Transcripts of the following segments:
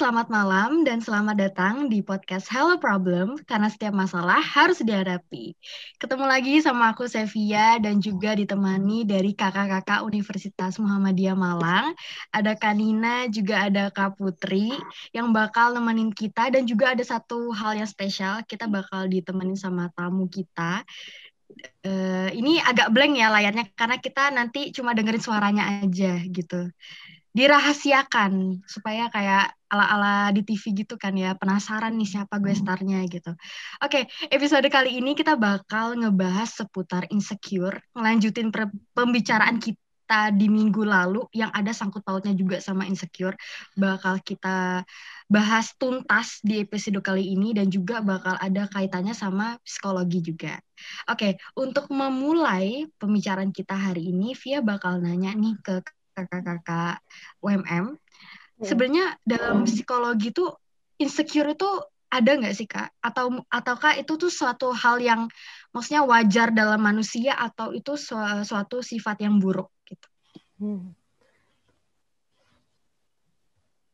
selamat malam dan selamat datang di podcast Hello Problem karena setiap masalah harus dihadapi. Ketemu lagi sama aku Sevia dan juga ditemani dari kakak-kakak Universitas Muhammadiyah Malang. Ada Kanina, juga ada Kak Putri yang bakal nemenin kita dan juga ada satu hal yang spesial, kita bakal ditemenin sama tamu kita. Uh, ini agak blank ya layarnya karena kita nanti cuma dengerin suaranya aja gitu dirahasiakan supaya kayak ala-ala di TV gitu kan ya penasaran nih siapa gue hmm. starnya gitu. Oke, episode kali ini kita bakal ngebahas seputar insecure, ngelanjutin pembicaraan kita di minggu lalu yang ada sangkut pautnya juga sama insecure bakal kita bahas tuntas di episode kali ini dan juga bakal ada kaitannya sama psikologi juga. Oke, untuk memulai pembicaraan kita hari ini Via bakal nanya nih ke kakak-kakak UMM. Hmm. Sebenarnya dalam psikologi itu insecure itu ada nggak sih kak? Atau ataukah itu tuh suatu hal yang maksudnya wajar dalam manusia atau itu su suatu sifat yang buruk gitu? Hmm.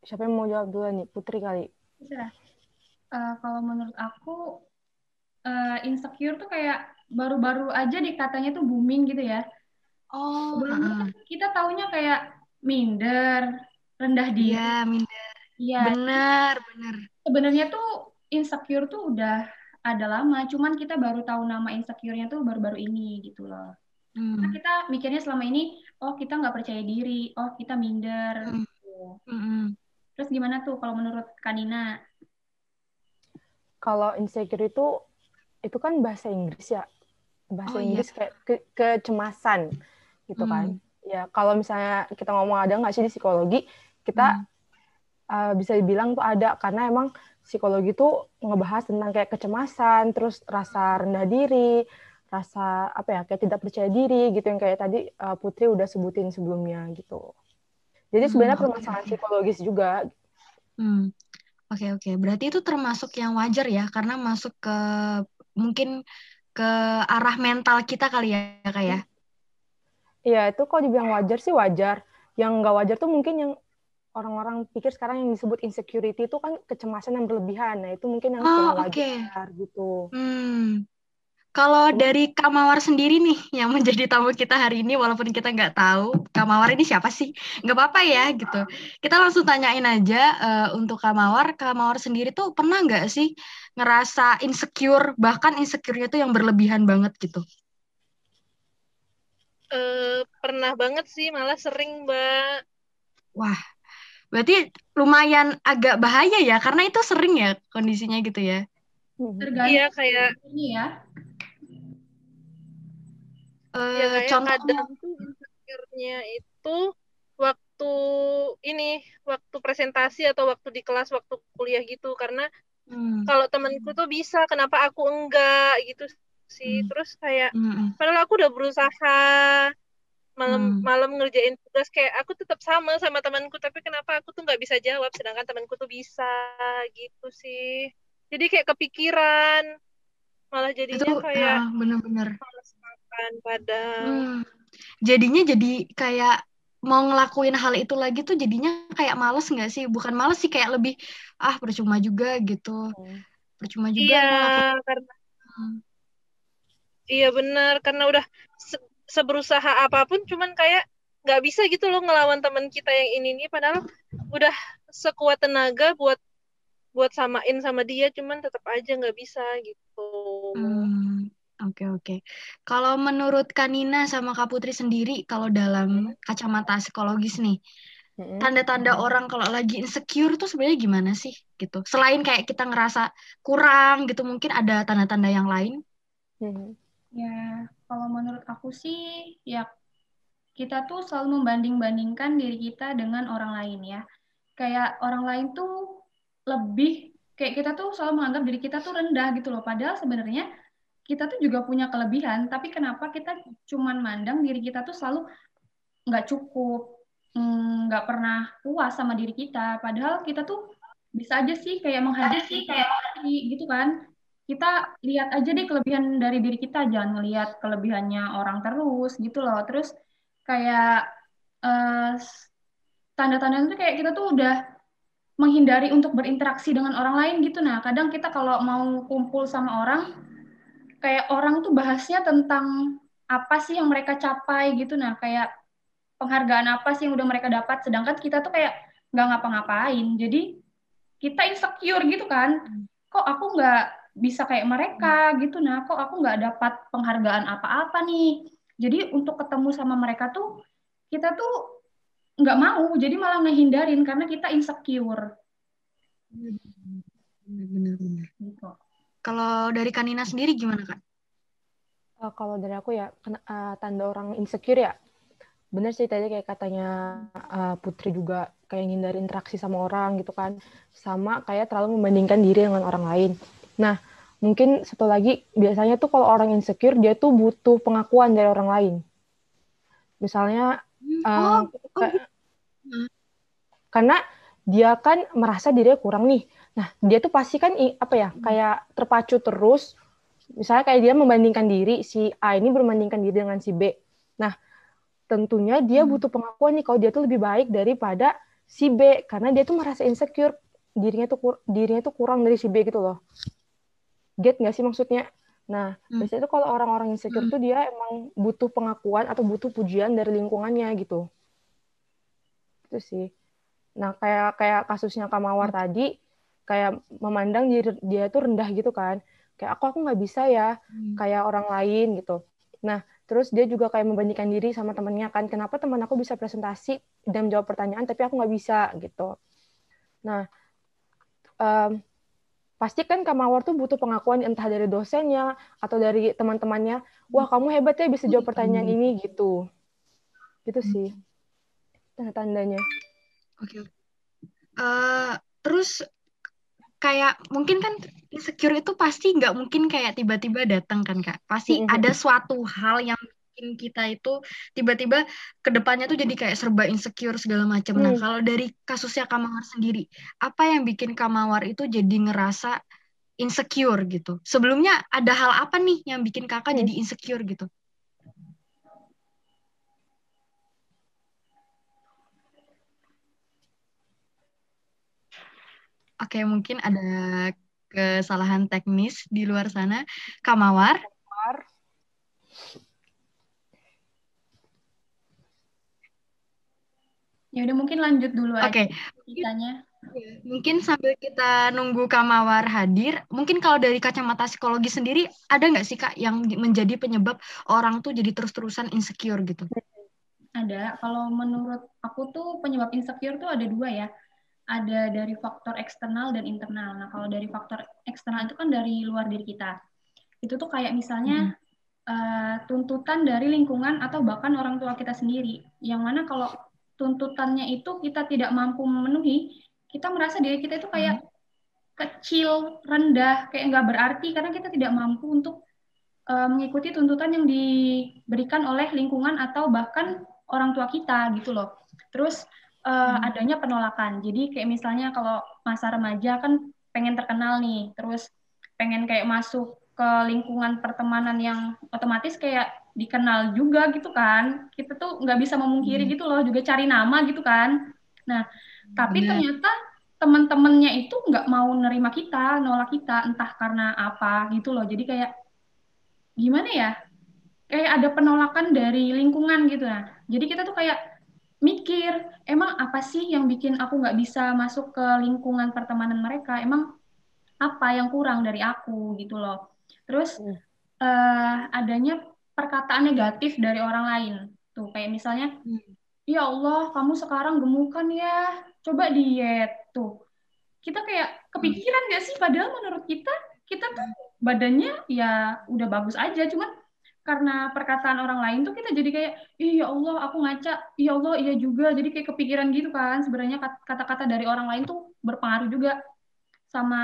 Siapa yang mau jawab dulu nih? Putri kali. Bisa. Uh, kalau menurut aku uh, insecure tuh kayak baru-baru aja dikatanya tuh booming gitu ya. Oh, Sebelumnya uh. kita taunya kayak minder, rendah diri. Iya, minder. Iya. Benar, benar. Sebenarnya tuh insecure tuh udah ada lama, cuman kita baru tahu nama insecure-nya tuh baru-baru ini gitu loh. Hmm. Nah, kita mikirnya selama ini, oh kita nggak percaya diri, oh kita minder. Hmm. Gitu. Hmm. Terus gimana tuh kalau menurut Kanina? Kalau insecure itu itu kan bahasa Inggris ya, bahasa oh, iya. Inggris iya. kayak ke kecemasan gitu hmm. kan ya kalau misalnya kita ngomong ada nggak sih di psikologi kita hmm. uh, bisa dibilang tuh ada karena emang psikologi tuh ngebahas tentang kayak kecemasan terus rasa rendah diri rasa apa ya kayak tidak percaya diri gitu yang kayak tadi uh, Putri udah sebutin sebelumnya gitu jadi sebenarnya hmm, permasalahan okay. psikologis juga hmm. Oke okay, oke, okay. berarti itu termasuk yang wajar ya, karena masuk ke mungkin ke arah mental kita kali ya, kayak. Ya? Iya, itu kok dibilang wajar sih wajar. Yang nggak wajar tuh mungkin yang orang-orang pikir sekarang yang disebut insecurity itu kan kecemasan yang berlebihan. Nah, itu mungkin yang oh, okay. wajar gitu. Hmm. Kalau dari Kamawar sendiri nih yang menjadi tamu kita hari ini, walaupun kita nggak tahu Kamawar ini siapa sih, nggak apa-apa ya gitu. Kita langsung tanyain aja uh, untuk Kamawar. Kamawar sendiri tuh pernah nggak sih ngerasa insecure, bahkan insecure-nya tuh yang berlebihan banget gitu? Uh, pernah banget sih, malah sering, Mbak. Wah, berarti lumayan agak bahaya ya, karena itu sering ya kondisinya gitu ya. Tergantung iya, kayak ini ya. Uh, ya kayak contohnya. kadang tuh insecure-nya itu waktu ini, waktu presentasi atau waktu di kelas, waktu kuliah gitu. Karena hmm. kalau temanku tuh bisa, kenapa aku enggak gitu sih hmm. terus kayak hmm. padahal aku udah berusaha malam hmm. malam ngerjain tugas kayak aku tetap sama sama temanku tapi kenapa aku tuh nggak bisa jawab sedangkan temanku tuh bisa gitu sih jadi kayak kepikiran malah jadinya itu, kayak ya, bener-bener makan pada hmm. jadinya jadi kayak mau ngelakuin hal itu lagi tuh jadinya kayak males nggak sih bukan males sih kayak lebih ah percuma juga gitu hmm. percuma juga iya karena hmm Iya benar karena udah se seberusaha apa pun cuman kayak nggak bisa gitu loh ngelawan teman kita yang ini nih padahal udah sekuat tenaga buat buat samain sama dia cuman tetap aja nggak bisa gitu. Hmm, oke okay, oke. Okay. Kalau menurut Kanina sama Kak Putri sendiri kalau dalam kacamata psikologis nih tanda-tanda orang kalau lagi insecure tuh sebenarnya gimana sih gitu? Selain kayak kita ngerasa kurang gitu mungkin ada tanda-tanda yang lain? Hmm. Ya, kalau menurut aku sih, ya kita tuh selalu membanding-bandingkan diri kita dengan orang lain ya. Kayak orang lain tuh lebih, kayak kita tuh selalu menganggap diri kita tuh rendah gitu loh. Padahal sebenarnya kita tuh juga punya kelebihan, tapi kenapa kita cuman mandang diri kita tuh selalu nggak cukup, mm, nggak pernah puas sama diri kita. Padahal kita tuh bisa aja sih kayak menghadapi kayak gitu kan kita lihat aja deh kelebihan dari diri kita jangan ngelihat kelebihannya orang terus gitu loh terus kayak uh, tanda-tanda itu kayak kita tuh udah menghindari untuk berinteraksi dengan orang lain gitu. Nah, kadang kita kalau mau kumpul sama orang, kayak orang tuh bahasnya tentang apa sih yang mereka capai gitu. Nah, kayak penghargaan apa sih yang udah mereka dapat, sedangkan kita tuh kayak nggak ngapa-ngapain. Jadi kita insecure gitu kan. Kok aku nggak bisa kayak mereka gitu. Nah, kok aku nggak dapat penghargaan apa-apa nih. Jadi untuk ketemu sama mereka tuh kita tuh nggak mau. Jadi malah ngehindarin karena kita insecure. Benar-benar gitu. kalau dari Kanina sendiri gimana kak? Uh, kalau dari aku ya uh, tanda orang insecure ya benar sih tadi kayak katanya uh, Putri juga kayak ngindari interaksi sama orang gitu kan. Sama kayak terlalu membandingkan diri dengan orang lain nah mungkin satu lagi biasanya tuh kalau orang insecure dia tuh butuh pengakuan dari orang lain misalnya uh, oh, oh. karena dia kan merasa dirinya kurang nih nah dia tuh pasti kan apa ya hmm. kayak terpacu terus misalnya kayak dia membandingkan diri si A ini berbandingkan diri dengan si B nah tentunya dia hmm. butuh pengakuan nih kalau dia tuh lebih baik daripada si B karena dia tuh merasa insecure dirinya tuh dirinya tuh kurang dari si B gitu loh get nggak sih maksudnya Nah, hmm. biasanya tuh kalau orang-orang insecure hmm. tuh dia emang butuh pengakuan atau butuh pujian dari lingkungannya gitu. Itu sih. Nah, kayak kayak kasusnya Kamawar hmm. tadi, kayak memandang dia, dia tuh rendah gitu kan. Kayak aku aku nggak bisa ya hmm. kayak orang lain gitu. Nah, terus dia juga kayak membandingkan diri sama temennya kan. Kenapa teman aku bisa presentasi dan menjawab pertanyaan tapi aku nggak bisa gitu. Nah, um, pasti kan Kamawar tuh butuh pengakuan entah dari dosennya atau dari teman-temannya. Wah kamu hebat ya bisa jawab pertanyaan ini gitu. Gitu sih. Tanda-tandanya. Oke okay. uh, terus kayak mungkin kan insecure itu pasti nggak mungkin kayak tiba-tiba datang kan kak? Pasti mm -hmm. ada suatu hal yang bikin kita itu tiba-tiba ke depannya tuh jadi kayak serba insecure segala macam. Nah, hmm. Nah, kalau dari kasusnya Kamawar sendiri, apa yang bikin Kamawar itu jadi ngerasa insecure gitu? Sebelumnya ada hal apa nih yang bikin kakak hmm. jadi insecure gitu? Oke, mungkin ada kesalahan teknis di luar sana. Kamawar. Kamawar. Ya udah mungkin lanjut dulu Oke. Okay. Kitanya. Mungkin sambil kita nunggu Kamawar hadir, mungkin kalau dari kacamata psikologi sendiri ada nggak sih Kak yang menjadi penyebab orang tuh jadi terus-terusan insecure gitu? Ada. Kalau menurut aku tuh penyebab insecure tuh ada dua ya. Ada dari faktor eksternal dan internal. Nah, kalau dari faktor eksternal itu kan dari luar diri kita. Itu tuh kayak misalnya hmm. uh, tuntutan dari lingkungan atau bahkan orang tua kita sendiri. Yang mana kalau tuntutannya itu kita tidak mampu memenuhi, kita merasa diri kita itu kayak hmm. kecil, rendah, kayak nggak berarti karena kita tidak mampu untuk uh, mengikuti tuntutan yang diberikan oleh lingkungan atau bahkan orang tua kita gitu loh. Terus uh, hmm. adanya penolakan. Jadi kayak misalnya kalau masa remaja kan pengen terkenal nih, terus pengen kayak masuk ke lingkungan pertemanan yang otomatis kayak dikenal juga gitu kan. Kita tuh nggak bisa memungkiri hmm. gitu loh juga cari nama gitu kan. Nah tapi Bener. ternyata teman-temannya itu nggak mau nerima kita nolak kita entah karena apa gitu loh. Jadi kayak gimana ya? Kayak ada penolakan dari lingkungan gitu. Nah jadi kita tuh kayak mikir emang apa sih yang bikin aku nggak bisa masuk ke lingkungan pertemanan mereka? Emang apa yang kurang dari aku? gitu loh terus hmm. uh, adanya perkataan negatif dari orang lain. Tuh, kayak misalnya, hmm. ya Allah, kamu sekarang gemukan ya, coba diet. Tuh, kita kayak kepikiran nggak sih? Padahal menurut kita, kita tuh badannya ya udah bagus aja, cuman karena perkataan orang lain tuh kita jadi kayak, iya Allah, aku ngaca, iya Allah, iya juga. Jadi kayak kepikiran gitu kan. Sebenarnya kata-kata dari orang lain tuh berpengaruh juga sama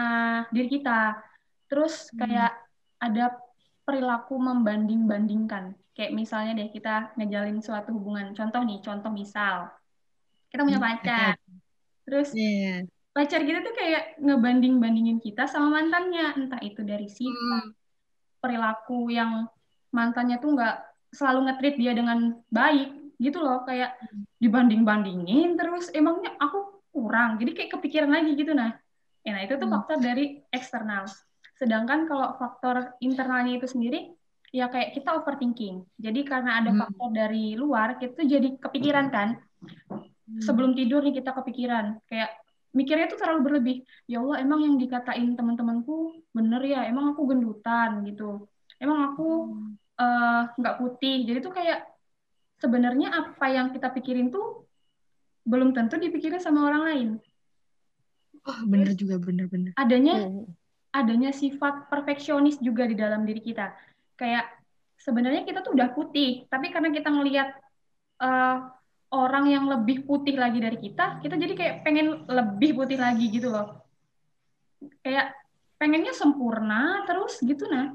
diri kita. Terus kayak hmm. Ada perilaku membanding-bandingkan. Kayak misalnya deh kita ngejalin suatu hubungan. Contoh nih, contoh misal kita punya hmm, pacar. Terus yeah. pacar kita tuh kayak ngebanding-bandingin kita sama mantannya, entah itu dari sifat, hmm. perilaku yang mantannya tuh nggak selalu ngetrit dia dengan baik gitu loh, kayak dibanding-bandingin terus emangnya aku kurang jadi kayak kepikiran lagi gitu nah ya nah itu tuh hmm. faktor dari eksternal sedangkan kalau faktor internalnya itu sendiri ya kayak kita overthinking. Jadi karena ada hmm. faktor dari luar kita tuh jadi kepikiran kan. Hmm. sebelum tidur nih kita kepikiran. Kayak mikirnya tuh terlalu berlebih. Ya Allah emang yang dikatain teman-temanku bener ya? Emang aku gendutan gitu. Emang aku eh, nggak uh, putih. Jadi tuh kayak sebenarnya apa yang kita pikirin tuh belum tentu dipikirin sama orang lain. Oh bener Terus, juga bener-bener. Adanya hmm. Adanya sifat perfeksionis juga di dalam diri kita kayak sebenarnya kita tuh udah putih tapi karena kita ngelihat uh, orang yang lebih putih lagi dari kita, kita jadi kayak pengen lebih putih lagi gitu loh. Kayak pengennya sempurna terus gitu nah.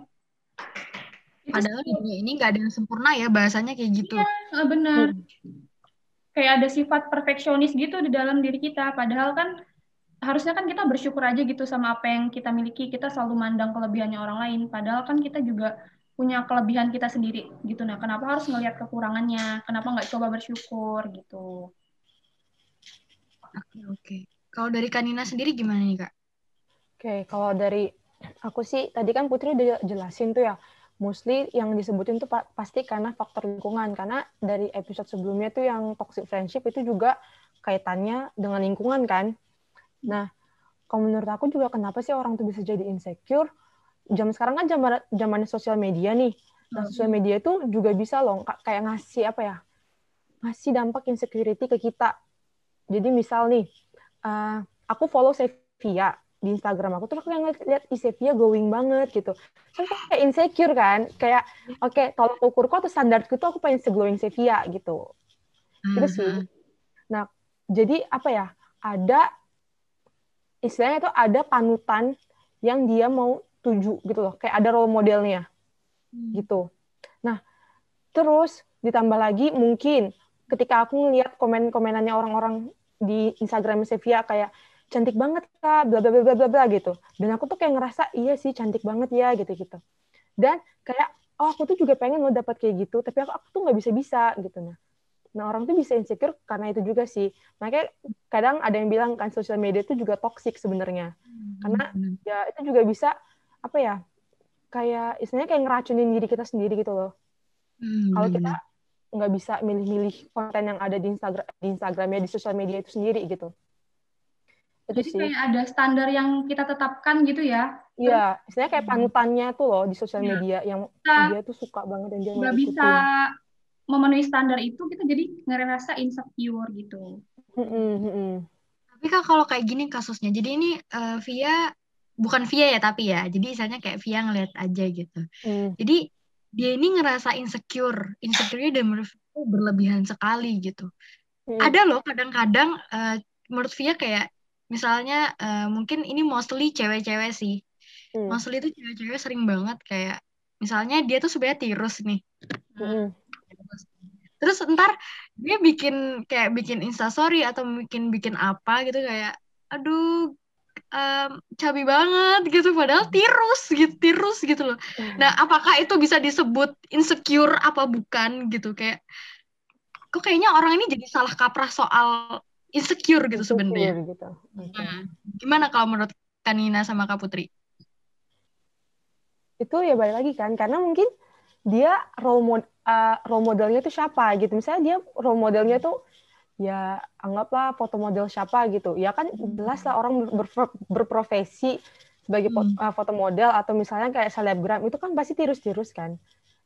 Padahal di dunia ini nggak ada yang sempurna ya bahasanya kayak gitu. Iya, benar. Hmm. Kayak ada sifat perfeksionis gitu di dalam diri kita. Padahal kan harusnya kan kita bersyukur aja gitu sama apa yang kita miliki. Kita selalu mandang kelebihannya orang lain. Padahal kan kita juga punya kelebihan kita sendiri gitu. Nah kenapa harus ngelihat kekurangannya? Kenapa nggak coba bersyukur gitu? Oke oke. Kalau dari Kanina sendiri gimana nih kak? Oke kalau dari aku sih tadi kan Putri udah jelasin tuh ya. Mostly yang disebutin tuh pasti karena faktor lingkungan. Karena dari episode sebelumnya tuh yang toxic friendship itu juga kaitannya dengan lingkungan kan nah kalau menurut aku juga kenapa sih orang tuh bisa jadi insecure jam sekarang kan zaman zaman sosial media nih. Nah, hmm. sosial media itu juga bisa loh kayak ngasih apa ya? Ngasih dampak insecurity ke kita. Jadi misal nih, uh, aku follow Sevia di Instagram aku terus aku yang lihat Sevia glowing banget gitu. Terus kayak insecure kan, kayak oke okay, tolak ukurku atau standarku tuh aku pengen seglowing Sevia gitu. Gitu sih. Hmm. Nah, jadi apa ya? Ada istilahnya itu ada panutan yang dia mau tuju gitu loh. Kayak ada role modelnya hmm. gitu. Nah terus ditambah lagi mungkin ketika aku ngeliat komen-komenannya orang-orang di Instagram Sevia kayak cantik banget kak bla bla bla bla bla gitu. Dan aku tuh kayak ngerasa iya sih cantik banget ya gitu gitu dan kayak oh aku tuh juga pengen lo dapat kayak gitu tapi aku, aku tuh nggak bisa bisa gitu. Nah nah orang tuh bisa insecure karena itu juga sih. Makanya kadang ada yang bilang kan sosial media itu juga toxic sebenarnya. Hmm, karena ya itu juga bisa apa ya kayak istilahnya kayak ngeracunin diri kita sendiri gitu loh. Hmm, kalau kita nggak bisa milih-milih konten yang ada di Instagram di Instagramnya di sosial media itu sendiri gitu. Itu Jadi sih. kayak ada standar yang kita tetapkan gitu ya? Iya istilahnya kayak panutannya tuh loh di sosial ya. media yang kita dia tuh suka banget dan dia nggak bisa memenuhi standar itu kita jadi ngerasa insecure gitu hmm, hmm, hmm. tapi kan kalau kayak gini kasusnya jadi ini uh, via bukan via ya tapi ya jadi misalnya kayak via ngeliat aja gitu hmm. jadi dia ini ngerasa insecure insecure dan menurut aku berlebihan sekali gitu hmm. ada loh kadang-kadang uh, menurut via kayak misalnya uh, mungkin ini mostly cewek-cewek sih hmm. mostly itu cewek-cewek sering banget kayak misalnya dia tuh sebenarnya tirus nih hmm. Terus ntar dia bikin kayak bikin instastory atau bikin bikin apa gitu kayak aduh um, cabi banget gitu. Padahal tirus gitu tirus gitu loh. Nah apakah itu bisa disebut insecure apa bukan gitu? Kayak kok kayaknya orang ini jadi salah kaprah soal insecure gitu sebenarnya? gitu. Nah, gimana kalau menurut Kanina sama Kak Putri? Itu ya balik lagi kan karena mungkin dia role, mod, uh, role modelnya itu siapa gitu misalnya dia role modelnya tuh ya anggaplah foto model siapa gitu ya kan jelas lah orang ber, ber, berprofesi sebagai hmm. uh, foto model atau misalnya kayak selebgram itu kan pasti tirus-tirus kan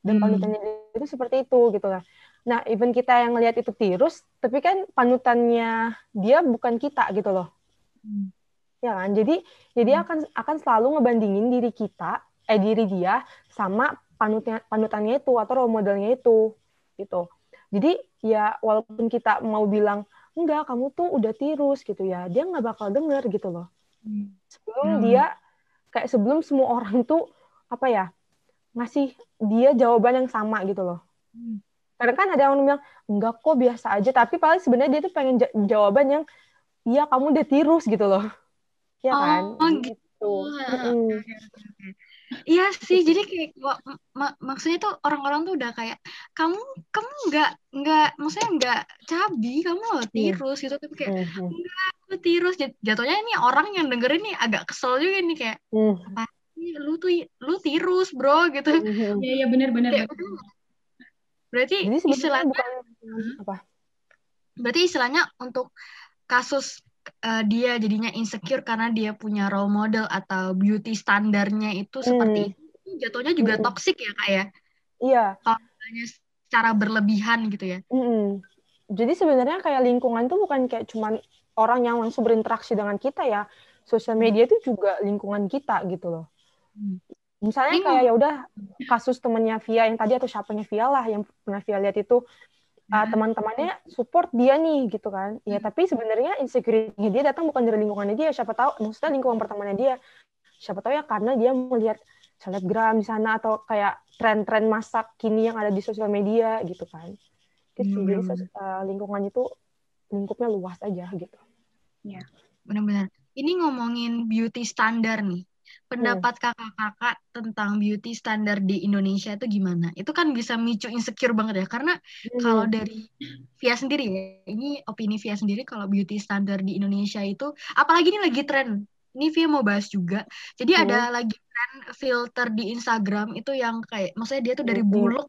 dan hmm. panutannya itu seperti itu gitu lah nah even kita yang ngelihat itu tirus tapi kan panutannya dia bukan kita gitu loh hmm. ya kan jadi jadi hmm. akan akan selalu ngebandingin diri kita eh diri dia sama panutannya panutannya itu atau role modelnya itu gitu jadi ya walaupun kita mau bilang enggak kamu tuh udah tirus gitu ya, dia nggak bakal denger gitu loh. Hmm. Sebelum hmm. dia kayak sebelum semua orang tuh apa ya ngasih dia jawaban yang sama gitu loh. Hmm. Kadang kan ada yang bilang enggak kok biasa aja, tapi paling sebenarnya dia tuh pengen jawaban yang iya kamu udah tirus gitu loh. Ya kan? Oh, gitu. gitu. Iya sih, jadi kayak mak maksudnya tuh orang-orang tuh udah kayak kamu kamu nggak nggak maksudnya nggak cabi, kamu loh iya. tirus gitu tapi kayak mm-hmm. enggak aku tirus. Jatuhnya ini orang yang dengerin nih agak kesel juga nih kayak mm. apa lu tuh lu tirus bro gitu. Mm-hmm. Iya iya benar-benar. Berarti istilahnya bukan apa? Berarti istilahnya untuk kasus uh, dia jadinya insecure karena dia punya role model atau beauty standarnya itu hmm. seperti itu jatuhnya juga hmm. toxic ya kak ya iya kalau secara berlebihan gitu ya hmm. jadi sebenarnya kayak lingkungan tuh bukan kayak cuman orang yang langsung berinteraksi dengan kita ya sosial hmm. media itu juga lingkungan kita gitu loh hmm. misalnya kayak ya udah kasus temennya Via yang tadi atau siapanya Via lah yang pernah Via lihat itu uh, teman-temannya support dia nih gitu kan. Ya hmm. tapi sebenarnya insecurity dia datang bukan dari lingkungannya dia siapa tahu maksudnya lingkungan pertemanannya dia. Siapa tahu ya karena dia melihat selebgram di sana atau kayak tren-tren masak kini yang ada di sosial media gitu kan. Gitu hmm. jadi uh, lingkungan itu lingkupnya luas aja gitu. Ya benar-benar ini ngomongin beauty standar nih pendapat kakak-kakak tentang beauty standar di Indonesia itu gimana? Itu kan bisa micu insecure banget ya, karena hmm. kalau dari Via sendiri ya, ini opini Via sendiri kalau beauty standar di Indonesia itu, apalagi ini lagi tren, ini Via mau bahas juga. Jadi hmm. ada lagi tren filter di Instagram itu yang kayak, maksudnya dia tuh dari buluk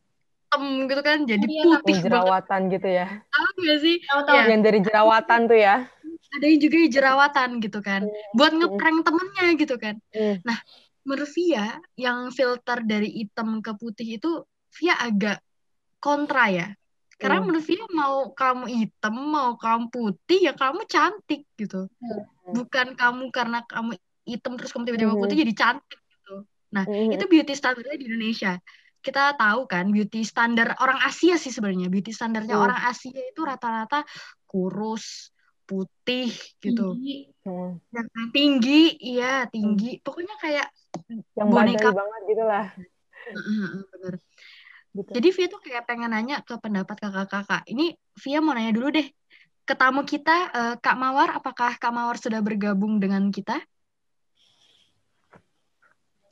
hitam gitu kan, jadi iya, putih jerawatan banget. gitu ya. Tahu gak sih? Tahu, ya. Yang dari jerawatan tuh ya ada yang juga jerawatan gitu kan. Hmm. buat ngeprank temennya gitu kan. Hmm. nah menurut Via yang filter dari hitam ke putih itu Via agak kontra ya. Karena hmm. menurut Via mau kamu hitam mau kamu putih ya kamu cantik gitu. Hmm. bukan kamu karena kamu hitam terus kamu tiba-tiba putih jadi cantik gitu. Nah itu beauty standarnya di Indonesia. Kita tahu kan beauty standar orang Asia sih sebenarnya. Beauty standarnya orang Asia itu rata-rata kurus putih gitu. Tinggi. Hmm. Yang tinggi, iya tinggi. Hmm. Pokoknya kayak yang boneka banget gitu lah. Bener. Gitu. Jadi Via tuh kayak pengen nanya ke pendapat kakak-kakak. Ini Via mau nanya dulu deh ke tamu kita, uh, Kak Mawar. Apakah Kak Mawar sudah bergabung dengan kita?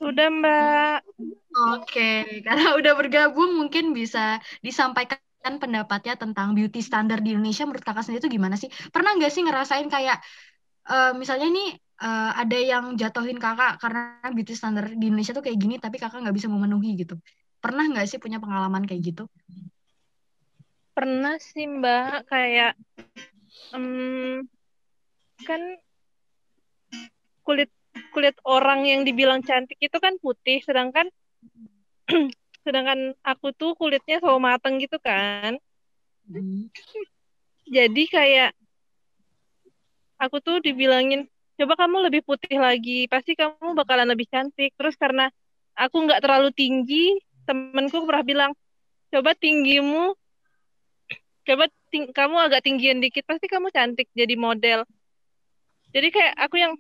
Sudah Mbak. Oke, karena udah bergabung mungkin bisa disampaikan kan pendapatnya tentang beauty standar di Indonesia menurut kakak sendiri itu gimana sih? Pernah nggak sih ngerasain kayak uh, misalnya nih uh, ada yang jatuhin kakak karena beauty standar di Indonesia tuh kayak gini tapi kakak nggak bisa memenuhi gitu. Pernah nggak sih punya pengalaman kayak gitu? Pernah sih mbak kayak um, kan kulit kulit orang yang dibilang cantik itu kan putih sedangkan sedangkan aku tuh kulitnya selalu mateng gitu kan. Hmm. jadi kayak aku tuh dibilangin coba kamu lebih putih lagi pasti kamu bakalan lebih cantik. Terus karena aku nggak terlalu tinggi temenku pernah bilang coba tinggimu coba ting kamu agak tinggian dikit pasti kamu cantik jadi model. Jadi kayak aku yang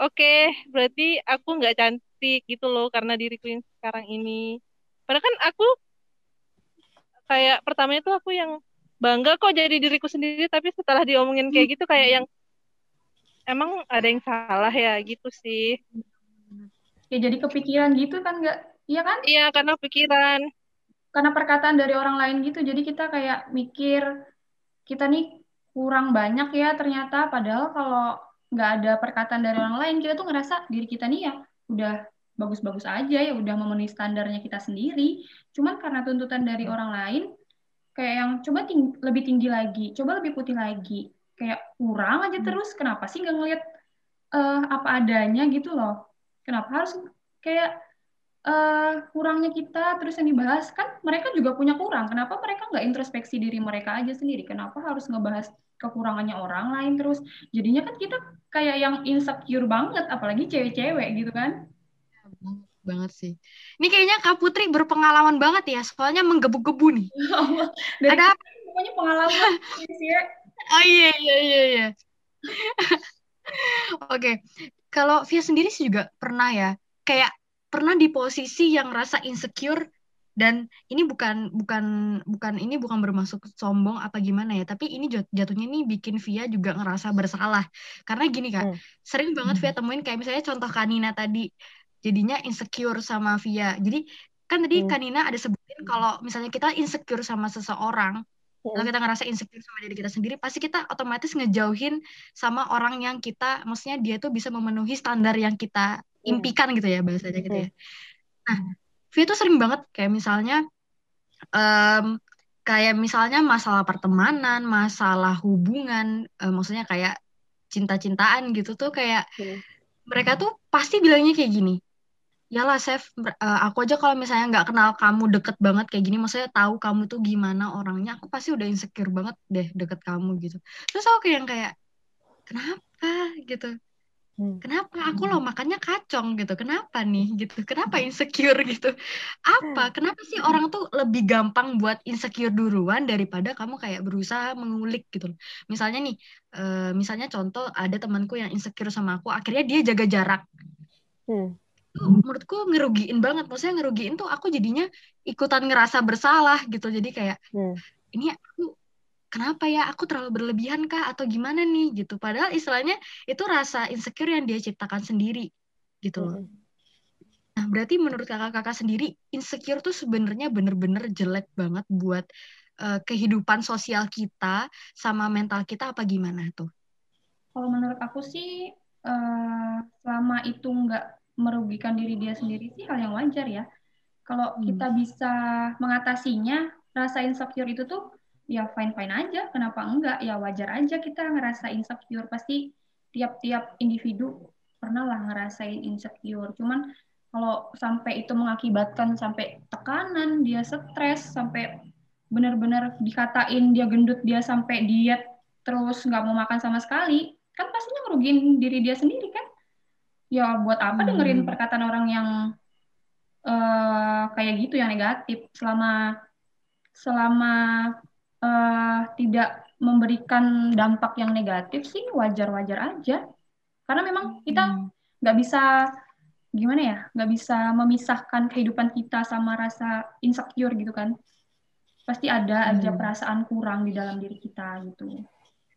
oke okay, berarti aku nggak cantik gitu loh karena diriku yang sekarang ini Padahal kan aku kayak pertama itu aku yang bangga kok jadi diriku sendiri, tapi setelah diomongin kayak gitu kayak yang emang ada yang salah ya gitu sih. Ya jadi kepikiran gitu kan nggak? Iya kan? Iya karena pikiran. Karena perkataan dari orang lain gitu, jadi kita kayak mikir kita nih kurang banyak ya ternyata. Padahal kalau nggak ada perkataan dari orang lain, kita tuh ngerasa diri kita nih ya udah bagus-bagus aja ya udah memenuhi standarnya kita sendiri. Cuman karena tuntutan dari orang lain kayak yang coba ting lebih tinggi lagi coba lebih putih lagi. Kayak kurang aja hmm. terus kenapa sih nggak ngeliat uh, apa adanya gitu loh? Kenapa harus kayak uh, kurangnya kita terus yang dibahas? Kan mereka juga punya kurang kenapa mereka nggak introspeksi diri mereka aja sendiri? Kenapa harus ngebahas kekurangannya orang lain terus? Jadinya kan kita kayak yang insecure banget apalagi cewek-cewek gitu kan banget sih. Ini kayaknya Kak Putri berpengalaman banget ya, soalnya menggebu-gebu nih. Dari Ada apa? Pokoknya pengalaman ya. Oh iya iya iya iya. Oke, kalau Via sendiri sih juga pernah ya, kayak pernah di posisi yang rasa insecure dan ini bukan bukan bukan ini bukan bermaksud sombong apa gimana ya tapi ini jatuhnya nih bikin Via juga ngerasa bersalah karena gini kak hmm. sering banget Via temuin kayak misalnya contoh Kanina tadi jadinya insecure sama Via. Jadi kan tadi hmm. Kanina ada sebutin kalau misalnya kita insecure sama seseorang kalau kita ngerasa insecure sama diri kita sendiri, pasti kita otomatis ngejauhin sama orang yang kita, maksudnya dia tuh bisa memenuhi standar yang kita impikan gitu ya bahasanya gitu ya. Nah, Via tuh sering banget kayak misalnya, um, kayak misalnya masalah pertemanan, masalah hubungan, um, maksudnya kayak cinta-cintaan gitu tuh kayak mereka tuh pasti bilangnya kayak gini, ya lah Chef uh, aku aja kalau misalnya nggak kenal kamu deket banget kayak gini maksudnya tahu kamu tuh gimana orangnya aku pasti udah insecure banget deh deket kamu gitu. Terus aku kayak yang kayak kenapa? gitu. Hmm. kenapa? Aku loh makannya kacong gitu. Kenapa nih? gitu. Kenapa insecure? gitu. Apa? Kenapa sih orang tuh lebih gampang buat insecure duluan daripada kamu kayak berusaha mengulik? gitu misalnya nih uh, misalnya contoh ada temanku yang insecure sama aku akhirnya dia jaga jarak. Hmm tuh menurutku ngerugiin banget. Maksudnya ngerugiin tuh aku jadinya ikutan ngerasa bersalah gitu. Jadi kayak hmm. ini aku kenapa ya? Aku terlalu berlebihan kah? Atau gimana nih? Gitu. Padahal istilahnya itu rasa insecure yang dia ciptakan sendiri gitu loh. Hmm. nah berarti menurut kakak-kakak sendiri insecure tuh sebenarnya bener-bener jelek banget buat uh, kehidupan sosial kita sama mental kita apa gimana tuh? Kalau menurut aku sih uh, selama itu nggak merugikan diri dia sendiri sih hal yang wajar ya. Kalau hmm. kita bisa mengatasinya, rasa insecure itu tuh ya fine-fine aja. Kenapa enggak? Ya wajar aja kita ngerasa insecure. Pasti tiap-tiap individu pernah lah ngerasain insecure. Cuman kalau sampai itu mengakibatkan sampai tekanan, dia stres, sampai benar-benar dikatain dia gendut, dia sampai diet, terus nggak mau makan sama sekali, kan pastinya ngerugiin diri dia sendiri kan? Ya buat apa dengerin hmm. perkataan orang yang uh, kayak gitu yang negatif selama selama uh, tidak memberikan dampak yang negatif sih wajar-wajar aja karena memang kita hmm. nggak hmm. bisa gimana ya nggak bisa memisahkan kehidupan kita sama rasa insecure gitu kan pasti ada aja hmm. perasaan kurang di dalam diri kita gitu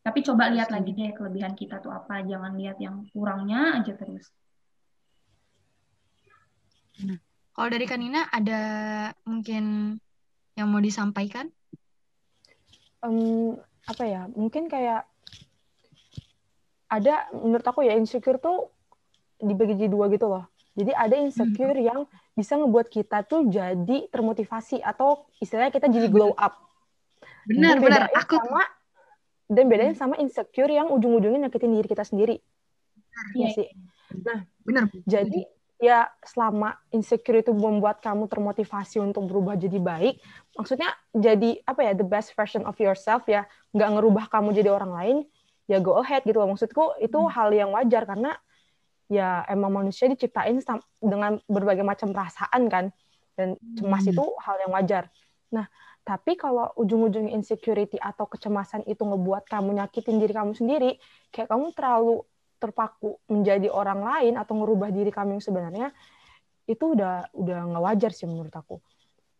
tapi coba lihat lagi deh kelebihan kita tuh apa jangan lihat yang kurangnya aja terus Nah, kalau dari Kanina ada mungkin yang mau disampaikan? Um, apa ya? Mungkin kayak ada menurut aku ya insecure tuh dibagi jadi dua gitu loh. Jadi ada insecure hmm. yang bisa ngebuat kita tuh jadi termotivasi atau istilahnya kita jadi glow up. Benar, benar. Aku sama dan bedanya sama insecure yang ujung-ujungnya nyakitin diri kita sendiri. Iya sih. Nah, benar. Jadi ya selama insecure itu membuat kamu termotivasi untuk berubah jadi baik, maksudnya jadi apa ya the best version of yourself ya, nggak ngerubah kamu jadi orang lain, ya go ahead gitu loh. Maksudku itu hmm. hal yang wajar karena ya emang manusia diciptain dengan berbagai macam perasaan kan, dan cemas hmm. itu hal yang wajar. Nah, tapi kalau ujung-ujungnya insecurity atau kecemasan itu ngebuat kamu nyakitin diri kamu sendiri, kayak kamu terlalu terpaku menjadi orang lain atau ngerubah diri kami yang sebenarnya itu udah udah nggak wajar sih menurut aku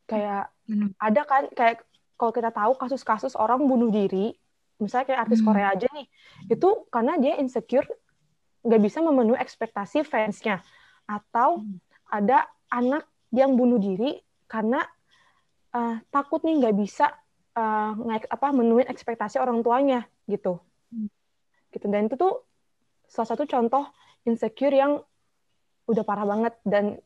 kayak hmm. ada kan kayak kalau kita tahu kasus-kasus orang bunuh diri misalnya kayak artis hmm. Korea aja nih itu karena dia insecure nggak bisa memenuhi ekspektasi fansnya atau hmm. ada anak yang bunuh diri karena uh, takut nih nggak bisa uh, apa memenuhi ekspektasi orang tuanya gitu hmm. gitu dan itu tuh salah satu contoh insecure yang udah parah banget dan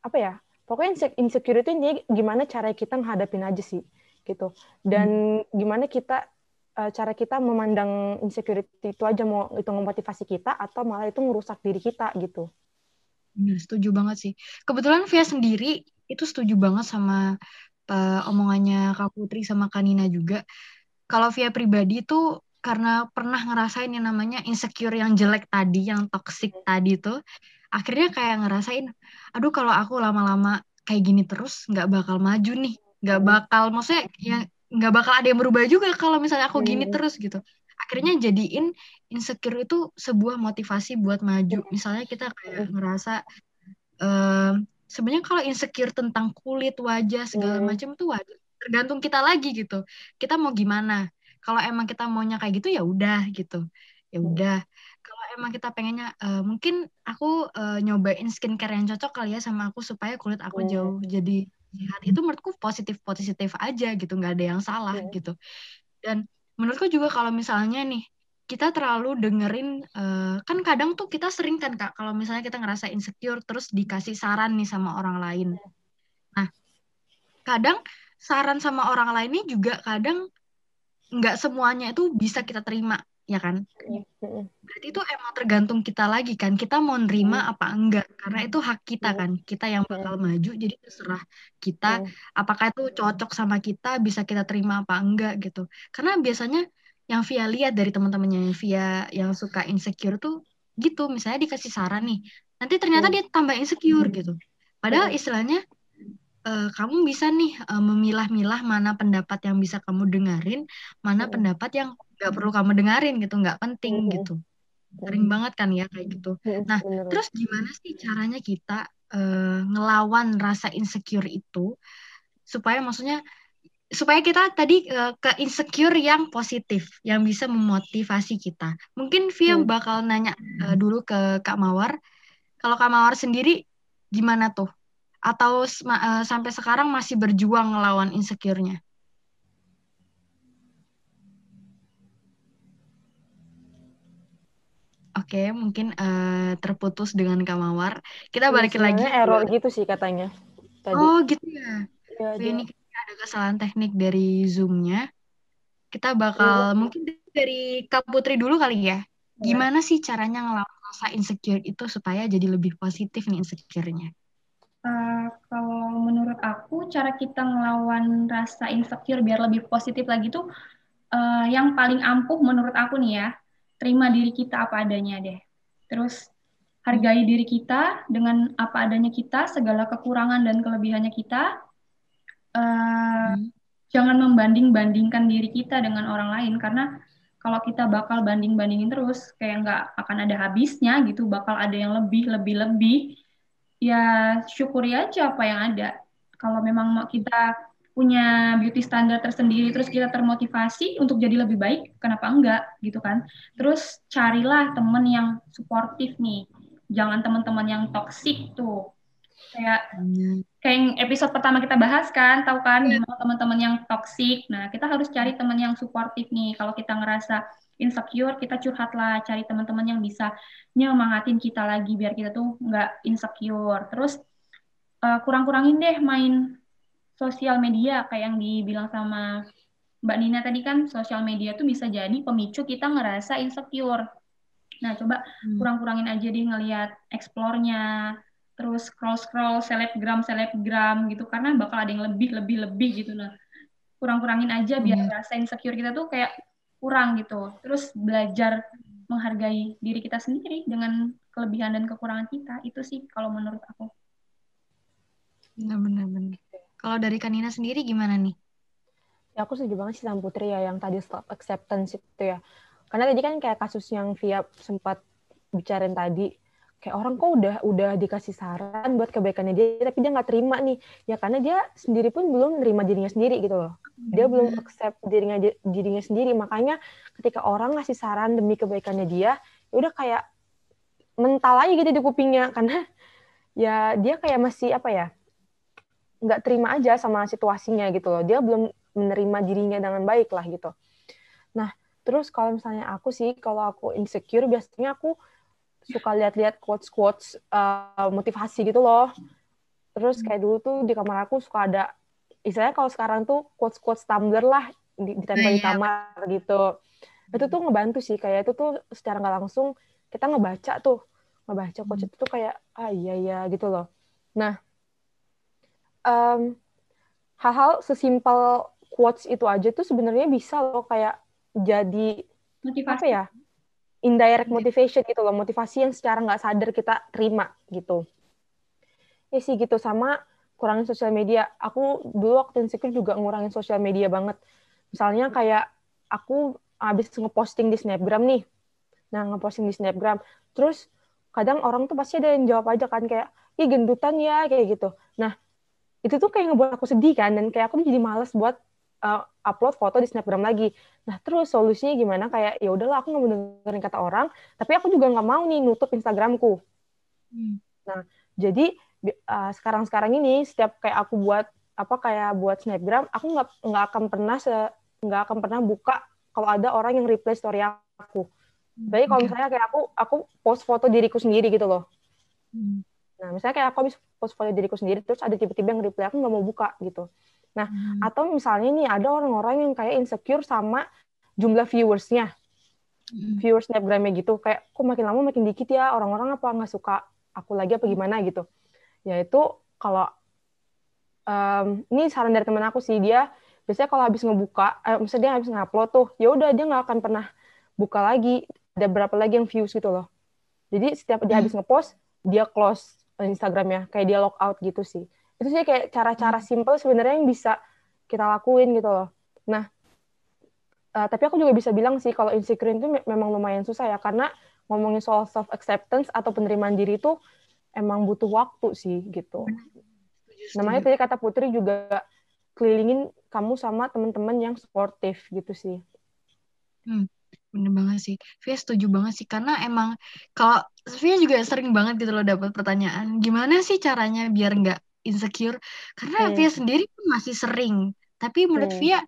apa ya pokoknya insecure itu ini gimana cara kita menghadapin aja sih gitu dan hmm. gimana kita uh, cara kita memandang insecurity itu aja mau itu memotivasi kita atau malah itu merusak diri kita gitu. Ya, setuju banget sih. Kebetulan Via sendiri itu setuju banget sama uh, omongannya Kak Putri sama Kanina juga. Kalau Via pribadi itu karena pernah ngerasain yang namanya insecure yang jelek tadi, yang toxic tadi tuh, akhirnya kayak ngerasain, aduh kalau aku lama-lama kayak gini terus nggak bakal maju nih, nggak hmm. bakal, maksudnya ya nggak bakal ada yang berubah juga kalau misalnya aku gini hmm. terus gitu. Akhirnya jadiin insecure itu sebuah motivasi buat maju. Misalnya kita kayak ngerasa um, sebenarnya kalau insecure tentang kulit wajah segala hmm. macam tuh wajar tergantung kita lagi gitu kita mau gimana kalau emang kita maunya kayak gitu ya udah gitu. Ya hmm. udah. Kalau emang kita pengennya uh, mungkin aku uh, nyobain skincare yang cocok kali ya sama aku supaya kulit aku hmm. jauh jadi sehat. Itu menurutku positif positif aja gitu nggak ada yang salah gitu. Dan menurutku juga kalau misalnya nih kita terlalu dengerin uh, kan kadang tuh kita sering kan kak kalau misalnya kita ngerasa insecure terus dikasih saran nih sama orang lain. Nah kadang saran sama orang lainnya juga kadang nggak semuanya itu bisa kita terima ya kan? Berarti itu emang tergantung kita lagi kan. Kita mau nerima apa enggak. Karena itu hak kita kan. Kita yang bakal maju jadi terserah kita apakah itu cocok sama kita bisa kita terima apa enggak gitu. Karena biasanya yang Via lihat dari teman-temannya Via yang suka insecure tuh gitu. Misalnya dikasih saran nih nanti ternyata hmm. dia tambah insecure hmm. gitu. Padahal istilahnya uh, kamu bisa nih uh, memilah-milah mana pendapat yang bisa kamu dengerin mana hmm. pendapat yang nggak perlu kamu dengerin gitu nggak penting hmm. gitu sering hmm. banget kan ya kayak gitu hmm, nah terus gimana sih caranya kita uh, ngelawan rasa insecure itu supaya maksudnya supaya kita tadi uh, ke insecure yang positif yang bisa memotivasi kita. Mungkin Via hmm. bakal nanya uh, dulu ke Kak Mawar. Kalau Kak Mawar sendiri gimana tuh? Atau uh, sampai sekarang masih berjuang ngelawan insecure-nya? Oke, okay, mungkin uh, terputus dengan Kak Mawar. Kita balikin lagi. error gitu sih katanya. Tadi. Oh gitu ya. ya ini ada kesalahan teknik dari Zoom-nya. Kita bakal oh. mungkin dari Kak Putri dulu kali ya. Gimana sih caranya ngelawan rasa insecure itu supaya jadi lebih positif nih insecure-nya? Aku cara kita ngelawan rasa insecure biar lebih positif lagi tuh uh, yang paling ampuh menurut aku nih ya terima diri kita apa adanya deh. Terus hargai diri kita dengan apa adanya kita segala kekurangan dan kelebihannya kita uh, hmm. jangan membanding-bandingkan diri kita dengan orang lain. Karena kalau kita bakal banding-bandingin terus kayak nggak akan ada habisnya gitu bakal ada yang lebih lebih lebih ya syukuri aja apa yang ada kalau memang mau kita punya beauty standar tersendiri terus kita termotivasi untuk jadi lebih baik kenapa enggak gitu kan? Terus carilah temen yang suportif nih. Jangan teman-teman yang toksik tuh. Kayak hmm. kayak yang episode pertama kita bahas kan tahu kan? Yeah. teman-teman yang toxic. Nah kita harus cari teman yang suportif nih. Kalau kita ngerasa insecure kita curhatlah cari teman-teman yang bisa nyemangatin kita lagi biar kita tuh nggak insecure. Terus uh, kurang-kurangin deh main sosial media kayak yang dibilang sama Mbak Nina tadi kan sosial media tuh bisa jadi pemicu kita ngerasa insecure. Nah, coba hmm. kurang-kurangin aja deh ngelihat explore-nya, terus scroll scroll selebgram selebgram gitu karena bakal ada yang lebih lebih lebih gitu nah kurang kurangin aja biar hmm. rasa insecure kita tuh kayak kurang gitu terus belajar menghargai diri kita sendiri dengan kelebihan dan kekurangan kita itu sih kalau menurut aku benar benar kalau dari Kanina sendiri gimana nih? Ya aku setuju banget sih sama Putri ya yang tadi stop acceptance itu ya. Karena tadi kan kayak kasus yang via sempat bicarain tadi kayak orang kok udah udah dikasih saran buat kebaikannya dia tapi dia nggak terima nih. Ya karena dia sendiri pun belum nerima dirinya sendiri gitu loh. Dia belum accept dirinya dirinya sendiri. Makanya ketika orang ngasih saran demi kebaikannya dia ya udah kayak mental aja gitu di kupingnya. Karena ya dia kayak masih apa ya nggak terima aja sama situasinya gitu loh dia belum menerima dirinya dengan baik lah gitu nah terus kalau misalnya aku sih kalau aku insecure biasanya aku suka lihat-lihat quotes-quotes uh, motivasi gitu loh. Terus hmm. kayak dulu tuh di kamar aku suka ada istilahnya kalau sekarang tuh quotes-quotes Tumblr lah di, ditempel di iya. kamar gitu. Itu tuh ngebantu sih kayak itu tuh secara nggak langsung kita ngebaca tuh ngebaca quotes hmm. itu tuh kayak ah iya iya gitu loh. Nah um, hal-hal sesimpel quotes itu aja tuh sebenarnya bisa loh kayak jadi motivasi apa ya indirect iya. motivation gitu loh, motivasi yang secara nggak sadar kita terima gitu. Ya sih gitu sama kurangin sosial media. Aku dulu waktu insecure juga ngurangin sosial media banget. Misalnya kayak aku habis ngeposting di Snapgram nih. Nah, ngeposting di Snapgram. Terus kadang orang tuh pasti ada yang jawab aja kan kayak, ih gendutan ya kayak gitu nah itu tuh kayak ngebuat aku sedih kan dan kayak aku jadi males buat uh, upload foto di snapgram lagi nah terus solusinya gimana kayak ya udahlah aku nggak mau dengerin kata orang tapi aku juga nggak mau nih nutup instagramku hmm. nah jadi uh, sekarang-sekarang ini setiap kayak aku buat apa kayak buat snapgram aku nggak nggak akan pernah nggak akan pernah buka kalau ada orang yang reply story aku Baik kalau misalnya kayak aku aku post foto diriku sendiri gitu loh. Hmm. Nah, misalnya kayak aku habis post foto diriku sendiri terus ada tiba-tiba yang reply aku nggak mau buka gitu. Nah, hmm. atau misalnya nih ada orang-orang yang kayak insecure sama jumlah viewersnya. Hmm. Viewers Snapgramnya gitu kayak kok makin lama makin dikit ya orang-orang apa nggak suka aku lagi apa gimana gitu. Yaitu kalau um, ini saran dari teman aku sih dia biasanya kalau habis ngebuka, eh, misalnya dia habis ngupload tuh, ya udah dia nggak akan pernah buka lagi ada berapa lagi yang views gitu loh. Jadi setiap dia habis hmm. ngepost, dia close Instagramnya, kayak dia log out gitu sih. Itu sih kayak cara-cara hmm. simple sebenarnya yang bisa kita lakuin gitu loh. Nah, uh, tapi aku juga bisa bilang sih kalau insecure itu memang lumayan susah ya, karena ngomongin soal self acceptance atau penerimaan diri itu emang butuh waktu sih gitu. Namanya tadi kata Putri juga kelilingin kamu sama teman-teman yang sportif gitu sih. Hmm. Bener banget sih. Via setuju banget sih karena emang kalau Via juga sering banget gitu loh dapat pertanyaan gimana sih caranya biar nggak insecure karena hmm. Via sendiri pun masih sering tapi menurut hmm. Via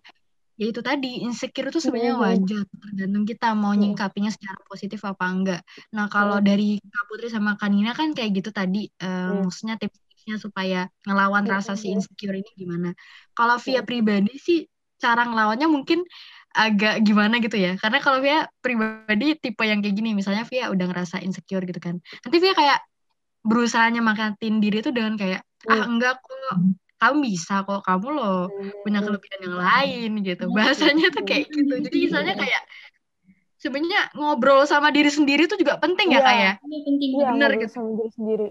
ya itu tadi insecure itu sebenarnya hmm. wajar tergantung kita mau nyingkapinya secara positif apa enggak. Nah kalau dari Kak Putri sama Kanina kan kayak gitu tadi uh, hmm. maksudnya tips-tipsnya supaya ngelawan rasa si insecure ini gimana. Kalau Via pribadi sih cara ngelawannya mungkin agak gimana gitu ya. Karena kalau Via pribadi tipe yang kayak gini misalnya Via udah ngerasa insecure gitu kan. Nanti Via kayak berusaha nyemangkatin diri itu dengan kayak ah hmm. enggak kok. Kamu bisa kok. Kamu loh punya hmm. kelebihan yang lain gitu. Hmm. bahasanya tuh kayak gitu. Jadi misalnya kayak sebenarnya ngobrol sama diri sendiri tuh juga penting ya, ya? Kayak iya, penting ya, bener gitu. sama diri sendiri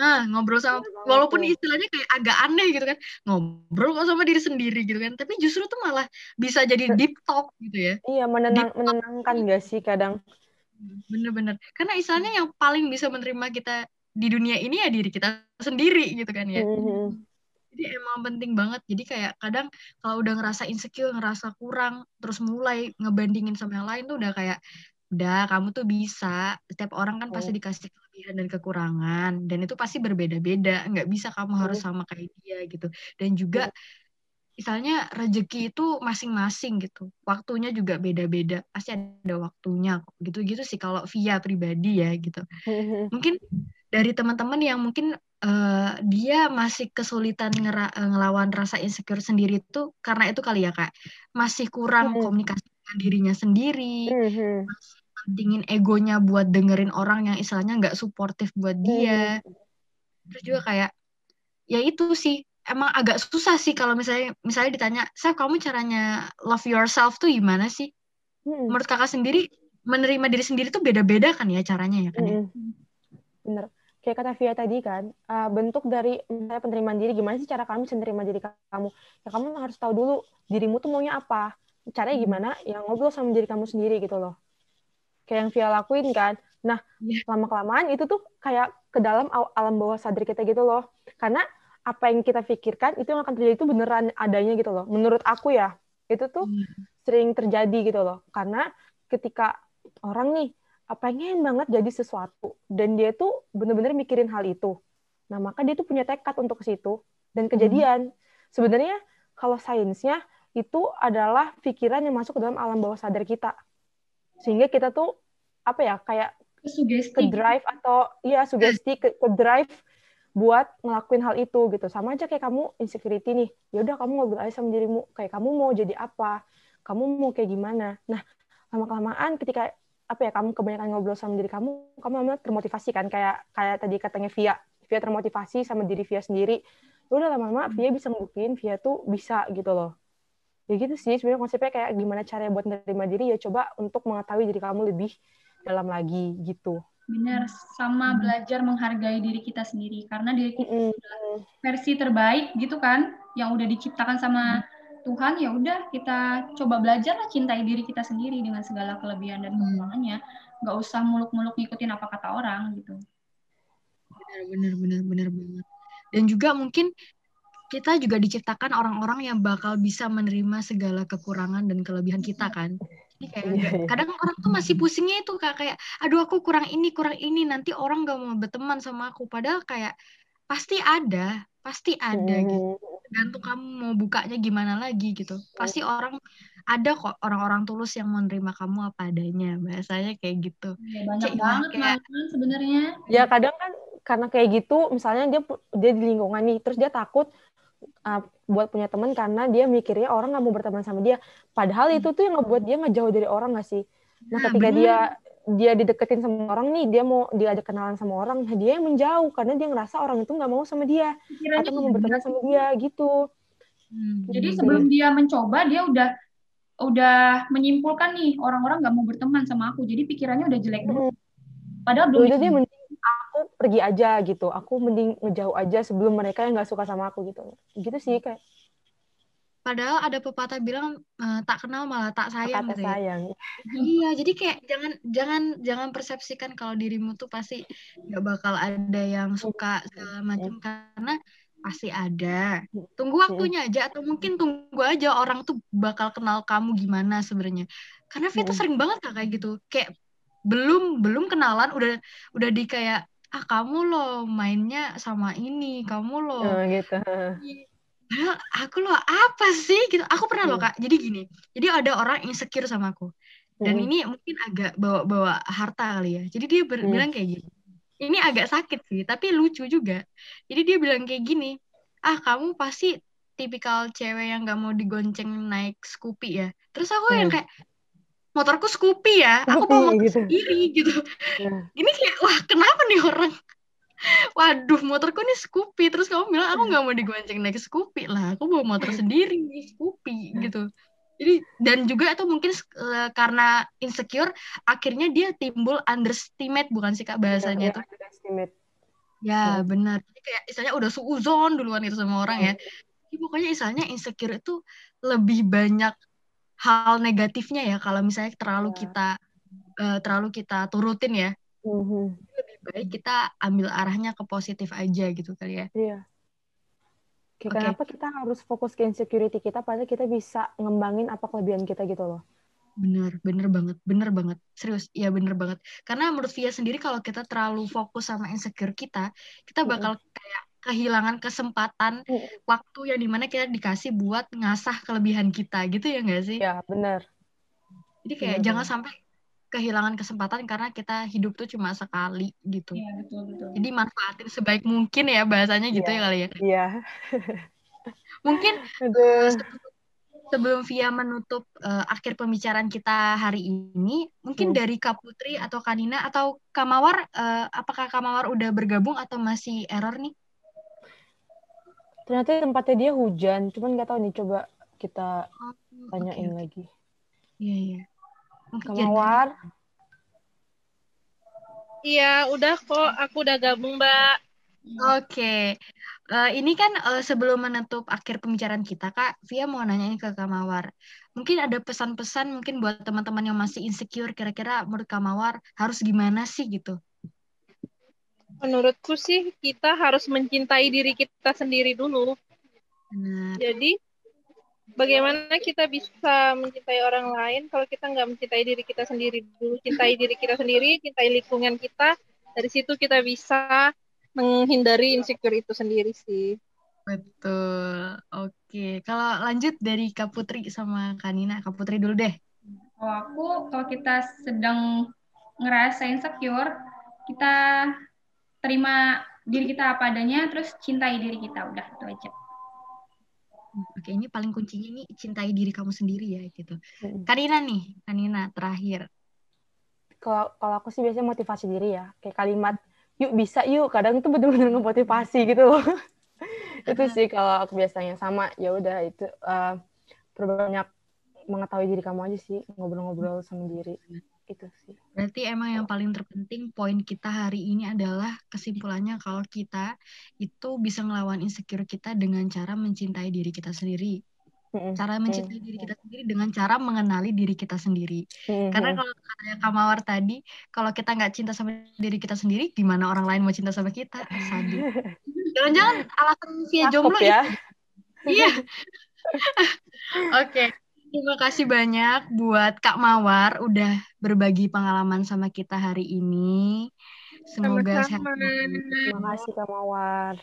Nah, ngobrol sama walaupun istilahnya kayak agak aneh gitu kan. Ngobrol kok sama diri sendiri gitu kan. Tapi justru tuh malah bisa jadi deep talk gitu ya. Iya, menenang, menenangkan gak sih kadang? Bener-bener. Karena istilahnya yang paling bisa menerima kita di dunia ini ya diri kita sendiri gitu kan ya. Mm-hmm. Jadi emang penting banget. Jadi kayak kadang kalau udah ngerasa insecure, ngerasa kurang, terus mulai ngebandingin sama yang lain tuh udah kayak udah kamu tuh bisa setiap orang kan pasti dikasih kelebihan dan kekurangan dan itu pasti berbeda-beda. Nggak bisa kamu harus sama kayak dia gitu. Dan juga misalnya rezeki itu masing-masing gitu. Waktunya juga beda-beda. Pasti ada waktunya gitu-gitu sih kalau via pribadi ya gitu. Mungkin dari teman-teman yang mungkin uh, dia masih kesulitan ngera- eh, ngelawan rasa insecure sendiri itu karena itu kali ya kak. Masih kurang komunikasi dengan dirinya sendiri. Masih pentingin egonya buat dengerin orang yang istilahnya nggak suportif buat dia. Hmm. Terus juga kayak ya itu sih emang agak susah sih kalau misalnya misalnya ditanya, "Saya kamu caranya love yourself tuh gimana sih?" Hmm. Menurut Kakak sendiri menerima diri sendiri tuh beda-beda kan ya caranya ya kan ya? Hmm. Bener. Kayak kata Via tadi kan, uh, bentuk dari misalnya penerimaan diri gimana sih cara kamu bisa menerima diri kamu? Ya kamu harus tahu dulu dirimu tuh maunya apa. Caranya hmm. gimana? Yang ngobrol sama diri kamu sendiri gitu loh kayak yang Via lakuin kan. Nah, yeah. lama-kelamaan itu tuh kayak ke dalam alam bawah sadar kita gitu loh. Karena apa yang kita pikirkan itu yang akan terjadi itu beneran adanya gitu loh. Menurut aku ya, itu tuh hmm. sering terjadi gitu loh. Karena ketika orang nih pengen banget jadi sesuatu dan dia tuh bener-bener mikirin hal itu. Nah, maka dia tuh punya tekad untuk ke situ dan hmm. kejadian. Hmm. Sebenarnya kalau sainsnya itu adalah pikiran yang masuk ke dalam alam bawah sadar kita sehingga kita tuh apa ya kayak sugesti ke drive atau iya sugesti ke, ke drive buat ngelakuin hal itu gitu. Sama aja kayak kamu insecurity nih. Ya udah kamu ngobrol aja sama dirimu. Kayak kamu mau jadi apa? Kamu mau kayak gimana? Nah lama kelamaan ketika apa ya kamu kebanyakan ngobrol sama diri kamu kamu lama termotivasi kan? Kayak kayak tadi katanya Via. Via termotivasi sama diri Via sendiri. Ya udah lama-lama Via bisa ngebuktiin Via tuh bisa gitu loh. Ya gitu sih sebenarnya konsepnya kayak gimana caranya buat menerima diri. Ya coba untuk mengetahui diri kamu lebih dalam lagi gitu. Benar sama hmm. belajar menghargai diri kita sendiri. Karena diri kita hmm. versi terbaik gitu kan? Yang udah diciptakan sama Tuhan ya udah kita coba belajar lah cintai diri kita sendiri dengan segala kelebihan dan kekurangannya. Nggak usah muluk-muluk ngikutin apa kata orang gitu. Benar benar benar benar banget. Dan juga mungkin kita juga diciptakan orang-orang yang bakal bisa menerima segala kekurangan dan kelebihan kita kan kayak yeah, yeah. kadang orang tuh masih pusingnya itu kak kayak aduh aku kurang ini kurang ini nanti orang gak mau berteman sama aku. Padahal kayak pasti ada pasti ada hmm. gitu. Tergantung kamu mau bukanya gimana lagi gitu. Pasti orang ada kok orang-orang tulus yang menerima kamu apa adanya bahasanya kayak gitu. Ya, banyak kayak, banget kayak, sebenarnya. Ya kadang kan karena kayak gitu misalnya dia dia di lingkungan nih terus dia takut uh, buat punya teman karena dia mikirnya orang nggak mau berteman sama dia. Padahal itu tuh yang ngebuat dia ngejauh dari orang gak sih? Nah, nah ketika bener. dia dia dideketin sama orang nih dia mau diajak kenalan sama orang nah dia yang menjauh karena dia ngerasa orang itu nggak mau sama dia Pikirannya atau nggak mau berteman sama dia gitu. Hmm, jadi sebelum dia mencoba dia udah udah menyimpulkan nih orang-orang nggak mau berteman sama aku jadi pikirannya udah jelek dulu hmm. padahal belum udah dia pergi aja gitu aku mending ngejauh aja sebelum mereka yang nggak suka sama aku gitu gitu sih kayak Padahal ada pepatah bilang uh, tak kenal malah tak sayang tak gitu. Ya. sayang. iya, jadi kayak jangan jangan jangan persepsikan kalau dirimu tuh pasti nggak bakal ada yang suka segala macam karena pasti ada. Tunggu waktunya aja atau mungkin tunggu aja orang tuh bakal kenal kamu gimana sebenarnya. Karena Vita sering banget kayak gitu. Kayak belum belum kenalan udah udah di kayak ah kamu loh mainnya sama ini, kamu loh. Oh, gitu padahal aku loh apa sih gitu aku pernah loh hmm. kak jadi gini jadi ada orang insecure sama aku dan hmm. ini mungkin agak bawa-bawa harta kali ya jadi dia ber- hmm. bilang kayak gini ini agak sakit sih tapi lucu juga jadi dia bilang kayak gini ah kamu pasti tipikal cewek yang gak mau digonceng naik Scoopy ya terus aku hmm. yang kayak motorku Scoopy ya aku bawa motor gitu. sendiri gitu yeah. ini kayak wah kenapa waduh motorku nih Scoopy. Terus kamu bilang aku nggak mau digonceng naik Scoopy lah. Aku bawa motor sendiri Scoopy gitu. Jadi dan juga itu mungkin uh, karena insecure akhirnya dia timbul underestimate bukan sih kak bahasanya itu? underestimate. Ya benar. Jadi kayak istilahnya udah suuzon duluan itu sama orang ya. Jadi pokoknya istilahnya insecure itu lebih banyak hal negatifnya ya kalau misalnya terlalu kita uh, terlalu kita turutin ya. Baik kita ambil arahnya ke positif aja gitu kali ya. Iya. Okay. kenapa kita harus fokus ke insecurity kita padahal kita bisa ngembangin apa kelebihan kita gitu loh? Bener bener banget bener banget. Serius ya bener banget. Karena menurut Via sendiri kalau kita terlalu fokus sama insecure kita kita bakal kayak kehilangan kesempatan mm. waktu yang di mana kita dikasih buat ngasah kelebihan kita gitu ya enggak sih? Ya bener. Jadi kayak bener, jangan bener. sampai kehilangan kesempatan karena kita hidup tuh cuma sekali gitu. Iya, betul betul. Jadi manfaatin sebaik mungkin ya bahasanya gitu ya, ya kali ya. Iya. mungkin uh, sebelum Via menutup uh, akhir pembicaraan kita hari ini, mungkin hmm. dari Kak Putri atau Kanina atau Kamawar, uh, apakah Kamawar udah bergabung atau masih error nih? Ternyata tempatnya dia hujan, cuman nggak tahu nih. Coba kita oh, tanyain okay. lagi. Iya iya. Kamawar. Iya, udah kok. Aku udah gabung, Mbak. Oke. Okay. Uh, eh, ini kan uh, sebelum menutup akhir pembicaraan kita, Kak, Via mau nanyain ke Kamawar. Mungkin ada pesan-pesan mungkin buat teman-teman yang masih insecure, kira-kira menurut Kamawar harus gimana sih gitu? Menurutku sih kita harus mencintai diri kita sendiri dulu. Benar. Jadi bagaimana kita bisa mencintai orang lain kalau kita nggak mencintai diri kita sendiri dulu? Cintai diri kita sendiri cintai lingkungan kita. Dari situ kita bisa menghindari insecure itu sendiri sih. Betul. Oke. Kalau lanjut dari Kak Putri sama Kanina Kak Putri dulu deh. Kalau aku kalau kita sedang ngerasa insecure kita terima diri kita apa adanya terus cintai diri kita. Udah itu aja Oke, ini paling kuncinya ini cintai diri kamu sendiri ya gitu. Hmm. Karina nih, Karina terakhir. Kalau kalau aku sih biasanya motivasi diri ya, kayak kalimat yuk bisa yuk, kadang itu benar-benar ngemotivasi gitu loh. itu sih kalau aku biasanya sama ya udah itu uh, perbanyak mengetahui diri kamu aja sih, ngobrol-ngobrol sama diri itu sih. Berarti emang yang paling terpenting poin kita hari ini adalah kesimpulannya kalau kita itu bisa ngelawan insecure kita dengan cara mencintai diri kita sendiri. Cara mencintai diri kita sendiri dengan cara mengenali diri kita sendiri. Karena kalau kayak Kamawar tadi, kalau kita nggak cinta sama diri kita sendiri, gimana orang lain mau cinta sama kita? Jangan-jangan alasan via jomblo ya? Iya. Oke. Terima kasih banyak buat Kak Mawar udah berbagi pengalaman sama kita hari ini. Semoga sehat. Terima kasih Kak Mawar.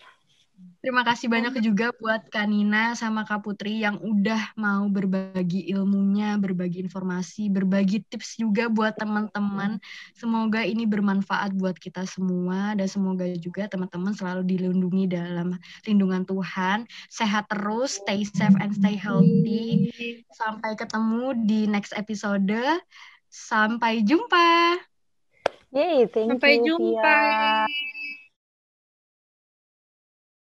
Terima kasih banyak juga buat Kanina sama Kak Putri yang udah mau berbagi ilmunya, berbagi informasi, berbagi tips juga buat teman-teman. Semoga ini bermanfaat buat kita semua dan semoga juga teman-teman selalu dilindungi dalam lindungan Tuhan. Sehat terus, stay safe and stay healthy. Sampai ketemu di next episode. Sampai jumpa. Yay, thank Sampai you. Sampai jumpa.